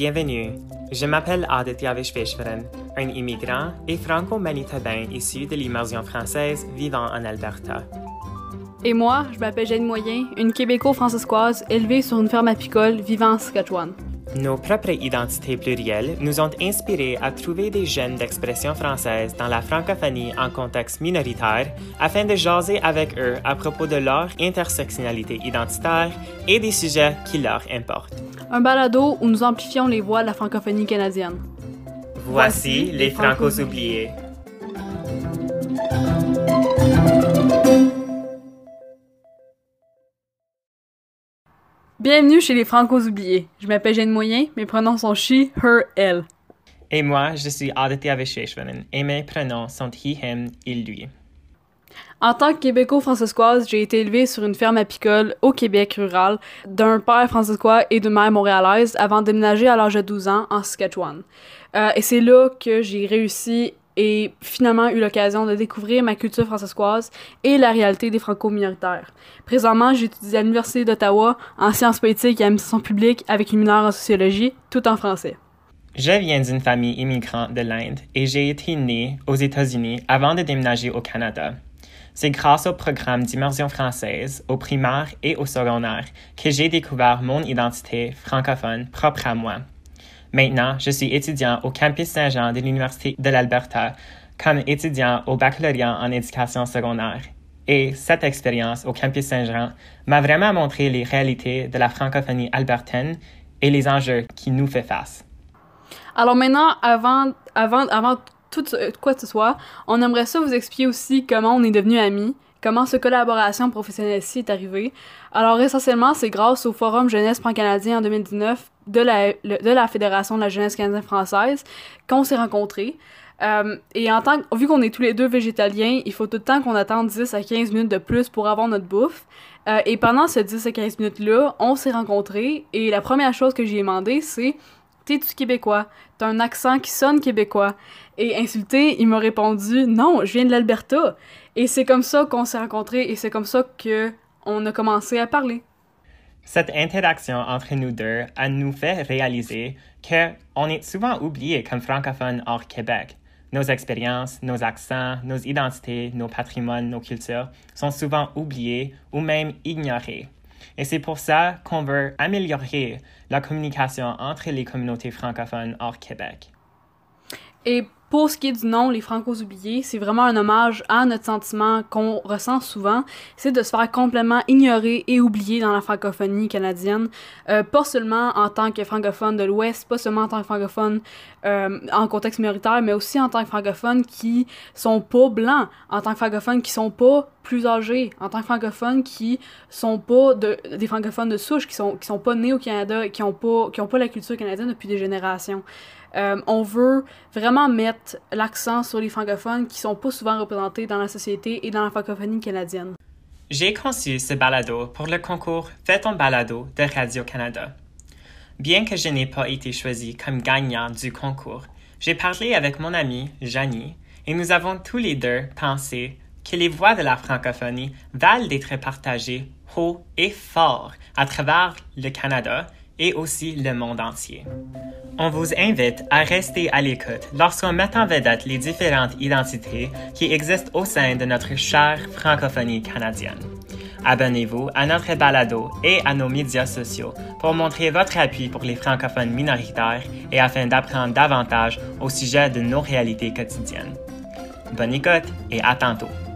Bienvenue. Je m'appelle Aditya Vishveshwaran, un immigrant et franco-manitobain issu de l'immersion française vivant en Alberta. Et moi, je m'appelle Jeanne Moyen, une québéco-francescoise élevée sur une ferme apicole vivant en Saskatchewan. Nos propres identités plurielles nous ont inspirés à trouver des jeunes d'expression française dans la francophonie en contexte minoritaire afin de jaser avec eux à propos de leur intersectionnalité identitaire et des sujets qui leur importent. Un balado où nous amplifions les voix de la francophonie canadienne. Voici les Francos oubliés. Bienvenue chez les Francos oubliés. Je m'appelle Jeanne Moyen, mes pronoms sont she, her, elle. Et moi, je suis Aditya Vishveshwaran et mes pronoms sont he, him, il, lui. En tant que québéco-francescoise, j'ai été élevée sur une ferme apicole au Québec rural d'un père francescois et d'une mère montréalaise avant de déménager à l'âge de 12 ans en Saskatchewan. Euh, et c'est là que j'ai réussi et finalement eu l'occasion de découvrir ma culture francescoise et la réalité des franco-minoritaires. Présentement, j'étudie à l'Université d'Ottawa en sciences politiques et administration publique avec une mineure en sociologie, tout en français. Je viens d'une famille immigrante de l'Inde et j'ai été né aux États-Unis avant de déménager au Canada. C'est grâce au programme d'immersion française, au primaire et au secondaire, que j'ai découvert mon identité francophone propre à moi. Maintenant, je suis étudiant au campus Saint-Jean de l'Université de l'Alberta comme étudiant au baccalauréat en éducation secondaire. Et cette expérience au campus Saint-Jean m'a vraiment montré les réalités de la francophonie albertaine et les enjeux qui nous fait face. Alors maintenant, avant, avant, avant tout quoi que ce soit, on aimerait ça vous expliquer aussi comment on est devenus amis, comment cette collaboration professionnelle-ci est arrivée. Alors essentiellement, c'est grâce au Forum Jeunesse pan-canadien en 2019 de la, de la Fédération de la jeunesse canadienne française qu'on s'est rencontrés. Euh, et en tant que, vu qu'on est tous les deux végétaliens, il faut tout le temps qu'on attende 10 à 15 minutes de plus pour avoir notre bouffe. Euh, et pendant ces 10 à 15 minutes-là, on s'est rencontrés et la première chose que j'ai demandé, c'est T'es-tu québécois? T'as un accent qui sonne québécois. Et insulté, il m'a répondu Non, je viens de l'Alberta. Et c'est comme ça qu'on s'est rencontrés et c'est comme ça qu'on a commencé à parler. Cette interaction entre nous deux a nous fait réaliser qu'on est souvent oublié comme francophones hors Québec. Nos expériences, nos accents, nos identités, nos patrimoines, nos cultures sont souvent oubliés ou même ignorés. Et c'est pour ça qu'on veut améliorer la communication entre les communautés francophones hors Québec. Pour ce qui est du nom, les Francos oubliés, c'est vraiment un hommage à notre sentiment qu'on ressent souvent, c'est de se faire complètement ignorer et oublier dans la francophonie canadienne, euh, pas seulement en tant que francophone de l'Ouest, pas seulement en tant que francophone euh, en contexte minoritaire, mais aussi en tant que francophones qui sont pas blancs, en tant que francophones qui sont pas plus âgés, en tant que francophones qui sont pas de, des francophones de souche, qui sont, sont pas nés au Canada, qui ont qui ont pas la culture canadienne depuis des générations. Euh, on veut vraiment mettre l'accent sur les francophones qui sont pas souvent représentés dans la société et dans la francophonie canadienne. J'ai conçu ce balado pour le concours Fais ton balado de Radio-Canada. Bien que je n'ai pas été choisi comme gagnant du concours, j'ai parlé avec mon ami Janie et nous avons tous les deux pensé que les voix de la francophonie valent d'être partagées haut et fort à travers le Canada et aussi le monde entier. On vous invite à rester à l'écoute lorsqu'on met en vedette les différentes identités qui existent au sein de notre chère francophonie canadienne. Abonnez-vous à notre balado et à nos médias sociaux pour montrer votre appui pour les francophones minoritaires et afin d'apprendre davantage au sujet de nos réalités quotidiennes. Bonne écoute et à tantôt!